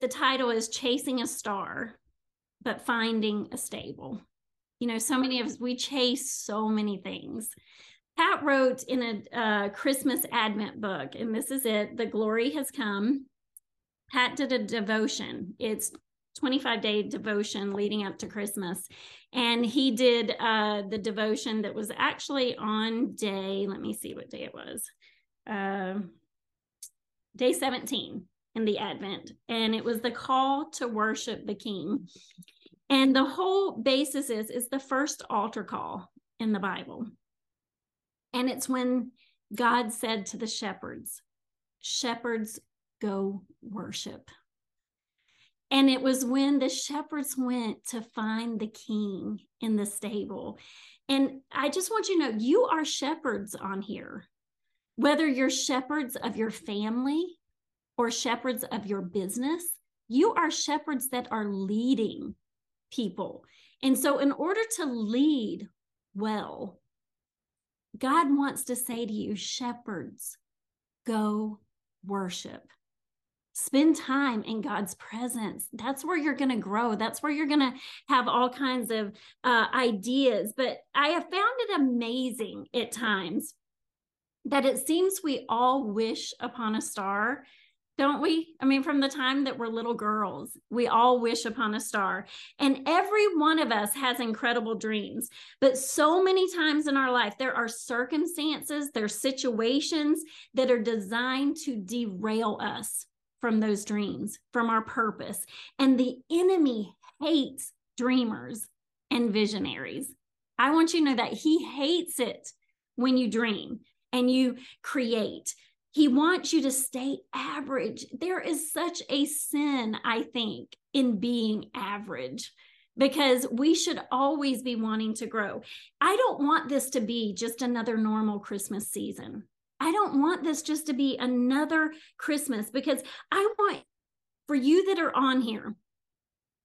the title is Chasing a Star, but Finding a Stable. You know, so many of us, we chase so many things. Pat wrote in a uh, Christmas Advent book, and this is it The Glory Has Come. Pat did a devotion. It's 25 day devotion leading up to Christmas. And he did uh, the devotion that was actually on day, let me see what day it was, uh, day 17 in the Advent. And it was the call to worship the King. And the whole basis is, is the first altar call in the Bible. And it's when God said to the shepherds, Shepherds, go worship. And it was when the shepherds went to find the king in the stable. And I just want you to know you are shepherds on here, whether you're shepherds of your family or shepherds of your business, you are shepherds that are leading people. And so, in order to lead well, God wants to say to you, shepherds, go worship spend time in God's presence. That's where you're going to grow. That's where you're going to have all kinds of uh, ideas. But I have found it amazing at times that it seems we all wish upon a star. Don't we? I mean, from the time that we're little girls, we all wish upon a star. And every one of us has incredible dreams. But so many times in our life, there are circumstances, there are situations that are designed to derail us from those dreams, from our purpose. And the enemy hates dreamers and visionaries. I want you to know that he hates it when you dream and you create. He wants you to stay average. There is such a sin, I think, in being average because we should always be wanting to grow. I don't want this to be just another normal Christmas season. I don't want this just to be another Christmas because I want for you that are on here,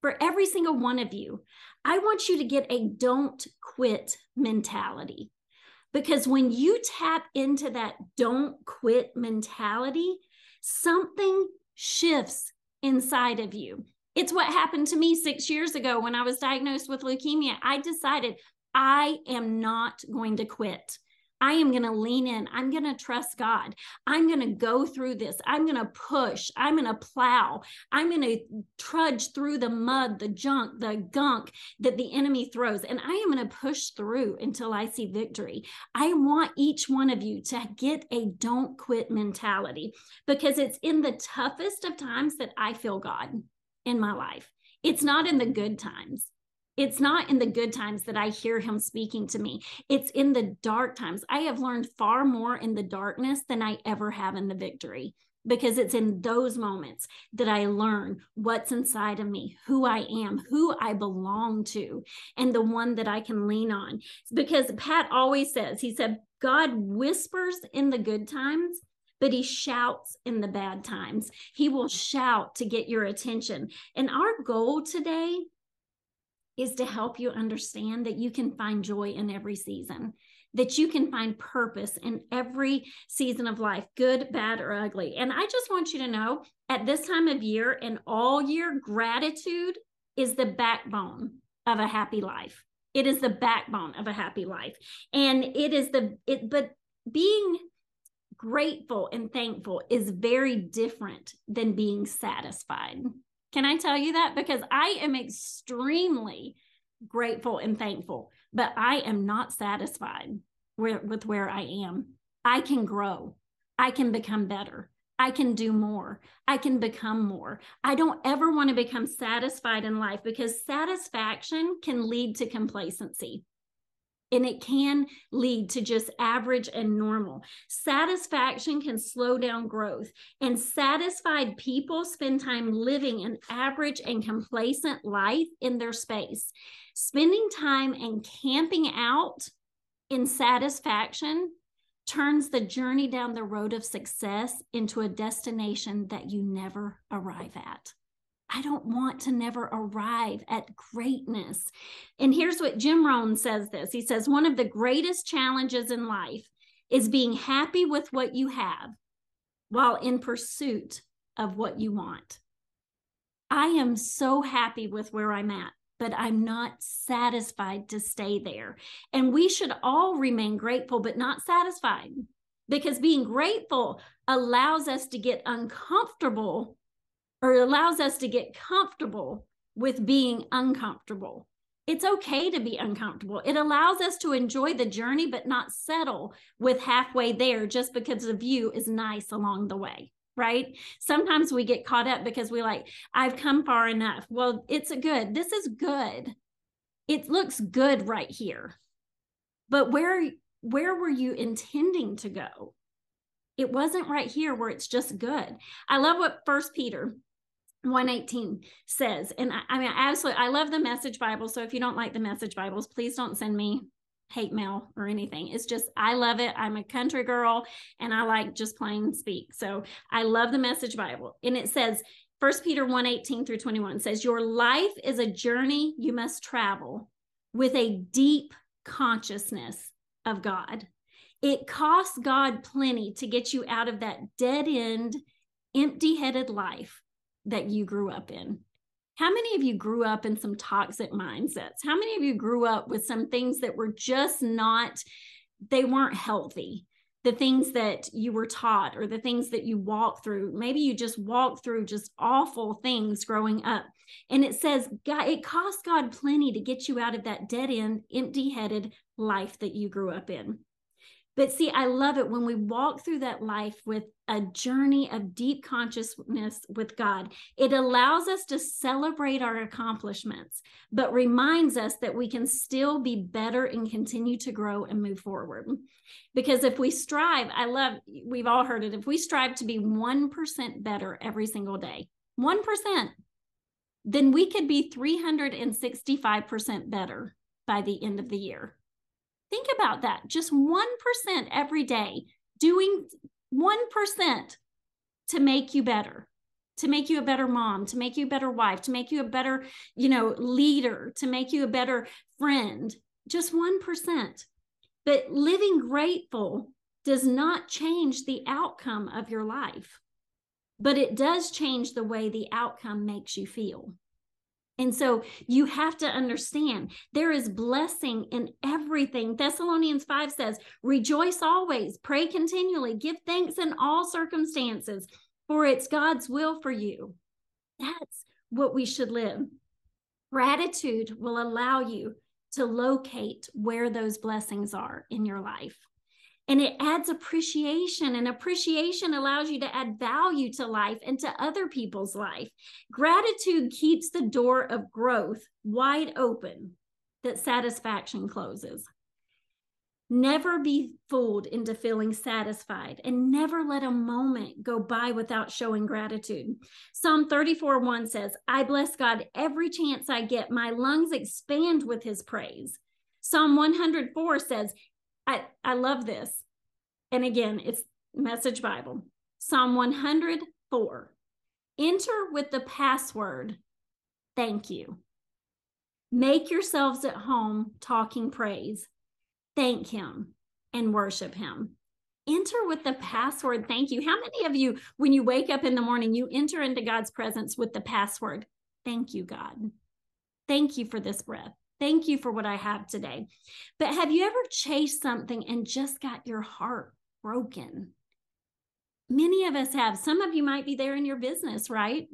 for every single one of you, I want you to get a don't quit mentality. Because when you tap into that don't quit mentality, something shifts inside of you. It's what happened to me six years ago when I was diagnosed with leukemia. I decided I am not going to quit. I am going to lean in. I'm going to trust God. I'm going to go through this. I'm going to push. I'm going to plow. I'm going to trudge through the mud, the junk, the gunk that the enemy throws. And I am going to push through until I see victory. I want each one of you to get a don't quit mentality because it's in the toughest of times that I feel God in my life. It's not in the good times. It's not in the good times that I hear him speaking to me. It's in the dark times. I have learned far more in the darkness than I ever have in the victory because it's in those moments that I learn what's inside of me, who I am, who I belong to, and the one that I can lean on. Because Pat always says, he said, God whispers in the good times but he shouts in the bad times. He will shout to get your attention. And our goal today is to help you understand that you can find joy in every season, that you can find purpose in every season of life, good, bad, or ugly. And I just want you to know at this time of year and all year, gratitude is the backbone of a happy life. It is the backbone of a happy life. And it is the, it, but being grateful and thankful is very different than being satisfied. Can I tell you that? Because I am extremely grateful and thankful, but I am not satisfied with, with where I am. I can grow, I can become better. I can do more. I can become more. I don't ever want to become satisfied in life because satisfaction can lead to complacency and it can lead to just average and normal. Satisfaction can slow down growth, and satisfied people spend time living an average and complacent life in their space. Spending time and camping out in satisfaction turns the journey down the road of success into a destination that you never arrive at. I don't want to never arrive at greatness. And here's what Jim Rohn says this he says, one of the greatest challenges in life is being happy with what you have while in pursuit of what you want. I am so happy with where I'm at, but I'm not satisfied to stay there. And we should all remain grateful, but not satisfied because being grateful allows us to get uncomfortable or it allows us to get comfortable with being uncomfortable. It's okay to be uncomfortable. It allows us to enjoy the journey, but not settle with halfway there just because the view is nice along the way right? Sometimes we get caught up because we like, I've come far enough. Well, it's a good. This is good. It looks good right here. But where where were you intending to go? It wasn't right here where it's just good. I love what First Peter 118 says. And I, I mean, absolutely, I love the message Bible. So if you don't like the message Bibles, please don't send me hate mail or anything. It's just, I love it. I'm a country girl and I like just plain speak. So I love the message Bible. And it says, First Peter 1 18 through 21 says, Your life is a journey you must travel with a deep consciousness of God. It costs God plenty to get you out of that dead end, empty headed life that you grew up in. How many of you grew up in some toxic mindsets? How many of you grew up with some things that were just not, they weren't healthy? The things that you were taught or the things that you walked through. Maybe you just walked through just awful things growing up. And it says, God, it cost God plenty to get you out of that dead end, empty headed life that you grew up in. But see, I love it when we walk through that life with a journey of deep consciousness with God. It allows us to celebrate our accomplishments, but reminds us that we can still be better and continue to grow and move forward. Because if we strive, I love, we've all heard it, if we strive to be 1% better every single day, 1%, then we could be 365% better by the end of the year. Think about that. Just 1% every day, doing 1% to make you better, to make you a better mom, to make you a better wife, to make you a better, you know, leader, to make you a better friend. Just 1%. But living grateful does not change the outcome of your life, but it does change the way the outcome makes you feel. And so you have to understand there is blessing in everything. Thessalonians 5 says, Rejoice always, pray continually, give thanks in all circumstances, for it's God's will for you. That's what we should live. Gratitude will allow you to locate where those blessings are in your life and it adds appreciation and appreciation allows you to add value to life and to other people's life. Gratitude keeps the door of growth wide open that satisfaction closes. Never be fooled into feeling satisfied and never let a moment go by without showing gratitude. Psalm 34 1 says i bless god every chance i get. My lungs expand with his praise. Psalm 104 says, I, I love this. And again, it's Message Bible. Psalm 104. Enter with the password, thank you. Make yourselves at home talking praise. Thank him and worship him. Enter with the password, thank you. How many of you, when you wake up in the morning, you enter into God's presence with the password, thank you, God. Thank you for this breath. Thank you for what I have today. But have you ever chased something and just got your heart broken? Many of us have. Some of you might be there in your business, right?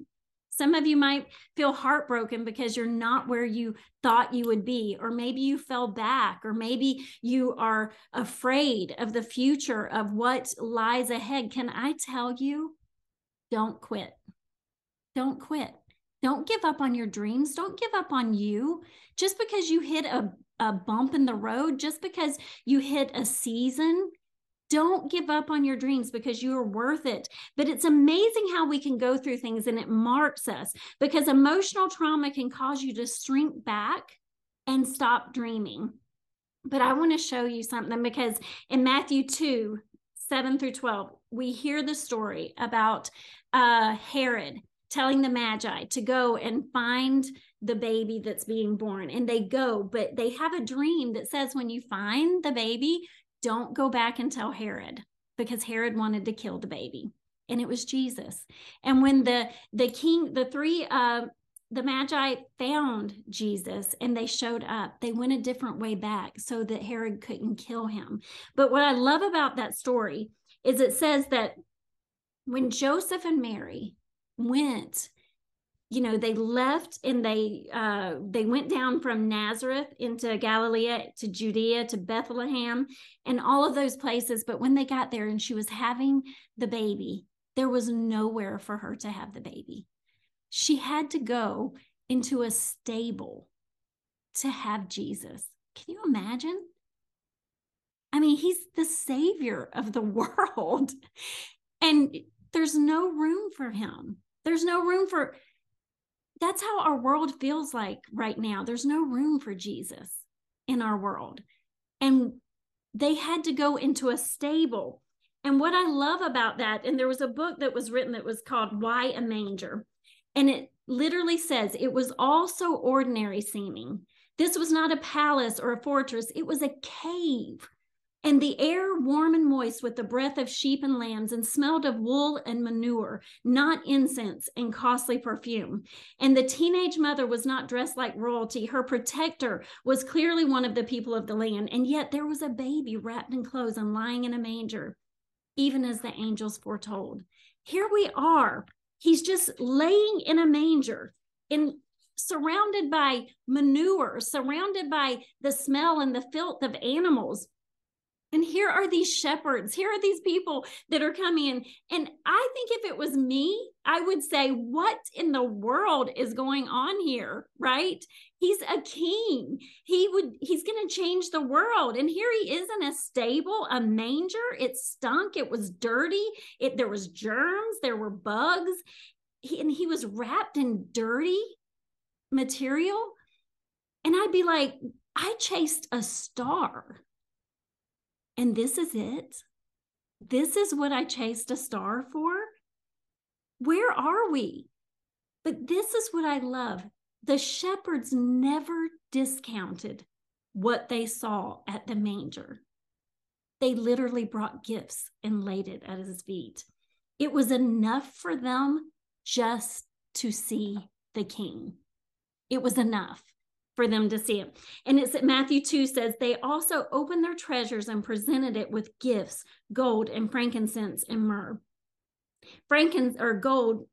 Some of you might feel heartbroken because you're not where you thought you would be, or maybe you fell back, or maybe you are afraid of the future of what lies ahead. Can I tell you? Don't quit. Don't quit. Don't give up on your dreams. Don't give up on you. Just because you hit a, a bump in the road, just because you hit a season, don't give up on your dreams because you are worth it. But it's amazing how we can go through things and it marks us because emotional trauma can cause you to shrink back and stop dreaming. But I want to show you something because in Matthew 2 7 through 12, we hear the story about uh, Herod telling the magi to go and find the baby that's being born and they go but they have a dream that says when you find the baby don't go back and tell herod because herod wanted to kill the baby and it was Jesus. And when the the king, the three uh the magi found Jesus and they showed up. They went a different way back so that Herod couldn't kill him. But what I love about that story is it says that when Joseph and Mary went you know they left and they uh they went down from nazareth into galilee to judea to bethlehem and all of those places. But when they got there and she was having the baby there was nowhere for her to have the baby. She had to go into a stable to have jesus. Can you imagine? I mean he's the savior of the world and there's no room for him there's no room for that's how our world feels like right now. There's no room for Jesus in our world. And they had to go into a stable. And what I love about that, and there was a book that was written that was called Why a Manger. And it literally says it was all so ordinary seeming. This was not a palace or a fortress, it was a cave and the air warm and moist with the breath of sheep and lambs, and smelled of wool and manure, not incense and costly perfume. And the teenage mother was not dressed like royalty. Her protector was clearly one of the people of the land. And yet there was a baby wrapped in clothes and lying in a manger, even as the angels foretold. Here we are. He's just laying in a manger in surrounded by manure, surrounded by the smell and the filth of animals. And here are these shepherds. Here are these people that are coming. And I think if it was me, I would say, What in the world is going on here? Right? He's a king. He would, he's going to change the world. And here he is in a stable, a manger. It stunk. It was dirty. It, there was germs. There were bugs. He, and he was wrapped in dirty material. And I'd be like, I chased a star and this is it. This is what I chased a star for. Where are we? But this is what I love. The shepherds never discounted what they saw at the manger. They literally brought gifts and laid it at his feet. It was enough for them just to see the king. It was enough for them to see it. And it's at Matthew 2 says they also opened their treasures and presented it with gifts, gold and frankincense and myrrh. Frankincense or gold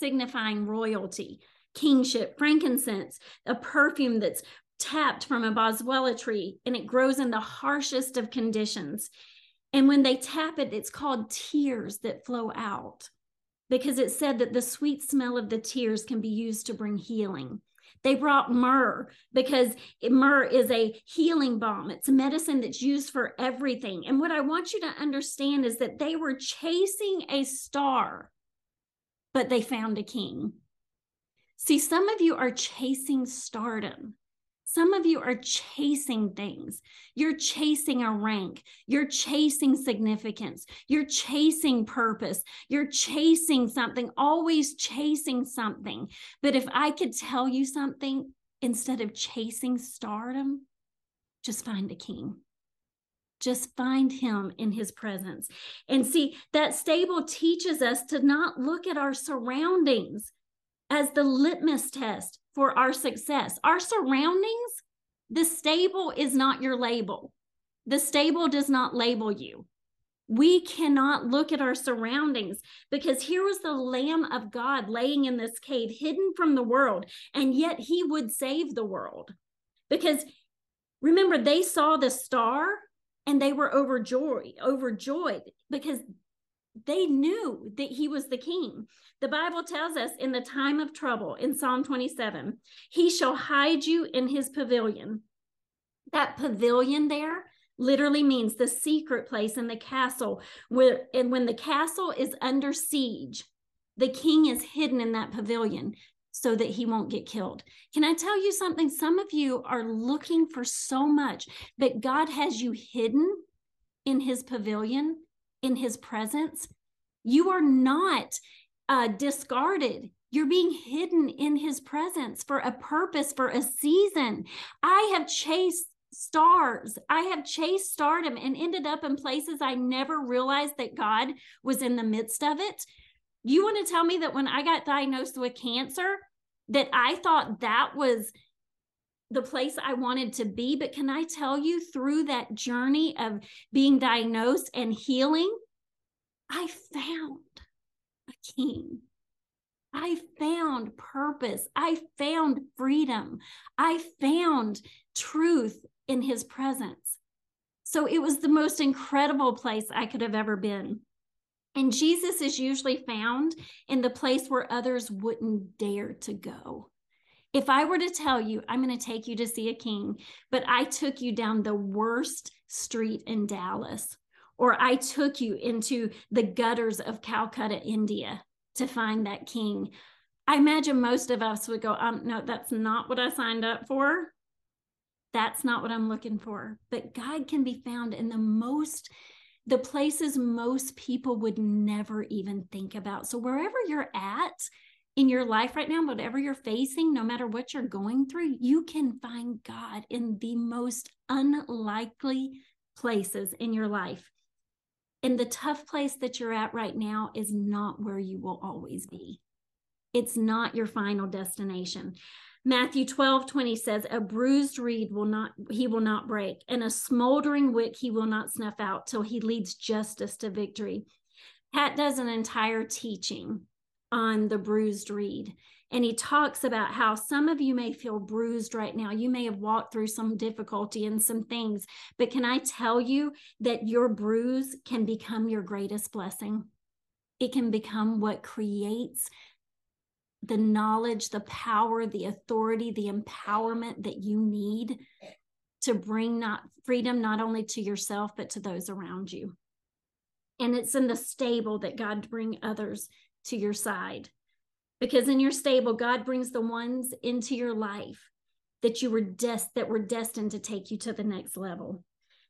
signifying royalty, kingship, frankincense, a perfume that's tapped from a boswellia tree and it grows in the harshest of conditions. And when they tap it, it's called tears that flow out because it said that the sweet smell of the tears can be used to bring healing. They brought myrrh because myrrh is a healing balm. It's a medicine that's used for everything. And what I want you to understand is that they were chasing a star, but they found a king. See, some of you are chasing stardom. Some of you are chasing things. You're chasing a rank. You're chasing significance. You're chasing purpose. You're chasing something, always chasing something. But if I could tell you something, instead of chasing stardom, just find a king. Just find him in his presence. And see, that stable teaches us to not look at our surroundings as the litmus test for our success. Our surroundings, the stable is not your label. The stable does not label you. We cannot look at our surroundings because here was the Lamb of God laying in this cave, hidden from the world, and yet he would save the world. Because remember, they saw the star and they were overjoyed, overjoyed because they knew that he was the king. The Bible tells us in the time of trouble in Psalm 27, he shall hide you in his pavilion. That pavilion there literally means the secret place in the castle where and when the castle is under siege, the king is hidden in that pavilion so that he won't get killed. Can I tell you something? Some of you are looking for so much, but God has you hidden in his pavilion in his presence. You are not uh, discarded. You're being hidden in his presence for a purpose, for a season. I have chased stars. I have chased stardom and ended up in places I never realized that God was in the midst of it. You want to tell me that when I got diagnosed with cancer, that I thought that was the place I wanted to be. But can I tell you, through that journey of being diagnosed and healing, I found a king. I found purpose. I found freedom. I found truth in his presence. So it was the most incredible place I could have ever been. And Jesus is usually found in the place where others wouldn't dare to go. If I were to tell you, I'm going to take you to see a king, but I took you down the worst street in Dallas, or I took you into the gutters of Calcutta, India to find that king, I imagine most of us would go, um, no, that's not what I signed up for. That's not what I'm looking for. But God can be found in the most the places most people would never even think about. So, wherever you're at in your life right now, whatever you're facing, no matter what you're going through, you can find God in the most unlikely places in your life. And the tough place that you're at right now is not where you will always be. It's not your final destination. Matthew 12, 20 says, A bruised reed will not, he will not break, and a smoldering wick he will not snuff out till he leads justice to victory. Pat does an entire teaching on the bruised reed. And he talks about how some of you may feel bruised right now. You may have walked through some difficulty and some things, but can I tell you that your bruise can become your greatest blessing? It can become what creates the knowledge, the power, the authority, the empowerment that you need to bring not freedom not only to yourself but to those around you. And it's in the stable that God bring others to your side. Because in your stable God brings the ones into your life that you were des- that were destined to take you to the next level.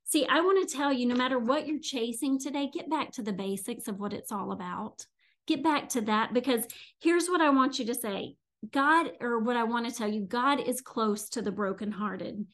See, I want to tell you no matter what you're chasing today, get back to the basics of what it's all about get back to that because here's what I want you to say God, or what I want to tell you, God is close to the brokenhearted.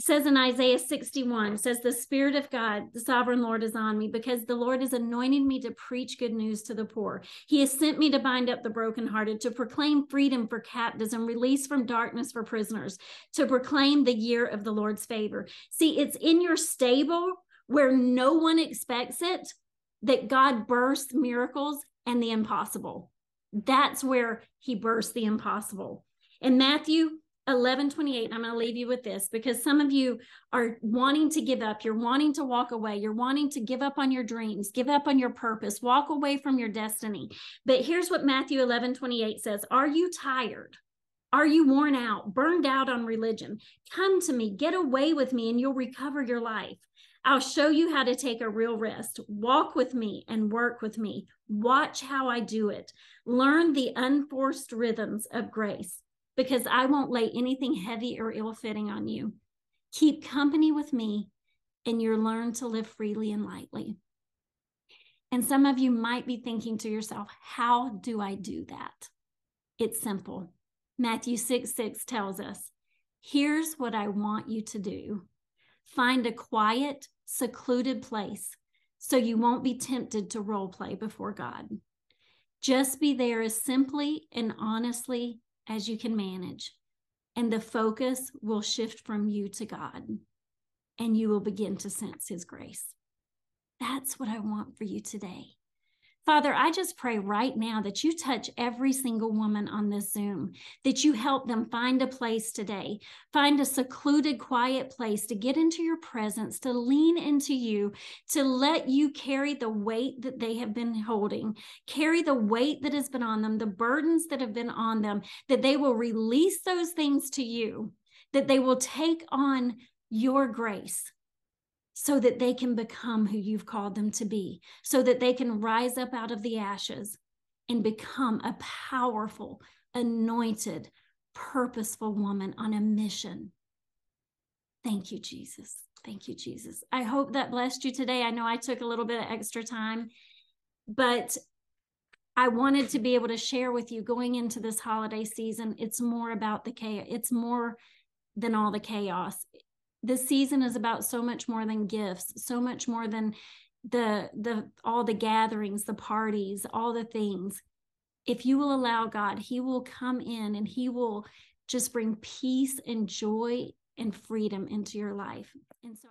Says in Isaiah 61, says, The Spirit of God, the sovereign Lord, is on me because the Lord has anointed me to preach good news to the poor. He has sent me to bind up the brokenhearted, to proclaim freedom for captives and release from darkness for prisoners, to proclaim the year of the Lord's favor. See, it's in your stable where no one expects it that God bursts miracles and the impossible. That's where he bursts the impossible. In Matthew 11 28, I'm going to leave you with this because some of you are wanting to give up. You're wanting to walk away. You're wanting to give up on your dreams, give up on your purpose, walk away from your destiny. But here's what Matthew 11 28 says Are you tired? Are you worn out, burned out on religion? Come to me, get away with me, and you'll recover your life. I'll show you how to take a real rest. Walk with me and work with me. Watch how I do it. Learn the unforced rhythms of grace because I won't lay anything heavy or ill fitting on you. Keep company with me and you'll learn to live freely and lightly. And some of you might be thinking to yourself, how do I do that? It's simple. Matthew 6 6 tells us, here's what I want you to do find a quiet, secluded place so you won't be tempted to role play before God. Just be there as simply and honestly as you can manage, and the focus will shift from you to God, and you will begin to sense His grace. That's what I want for you today. Father, I just pray right now that you touch every single woman on this Zoom, that you help them find a place today, find a secluded, quiet place to get into your presence, to lean into you, to let you carry the weight that they have been holding, carry the weight that has been on them, the burdens that have been on them, that they will release those things to you, that they will take on your grace so that they can become who you've called them to be, so that they can rise up out of the ashes and become a powerful, anointed, purposeful woman on a mission. Thank you, Jesus. Thank you, Jesus. I hope that blessed you today. I know I took a little bit of extra time, but I wanted to be able to share with you going into this holiday season. It's more about the chaos, it's more than all the chaos this season is about so much more than gifts, so much more than the the all the gatherings, the parties, all the things. If you will allow God, he will come in and he will just bring peace and joy and freedom into your life. And so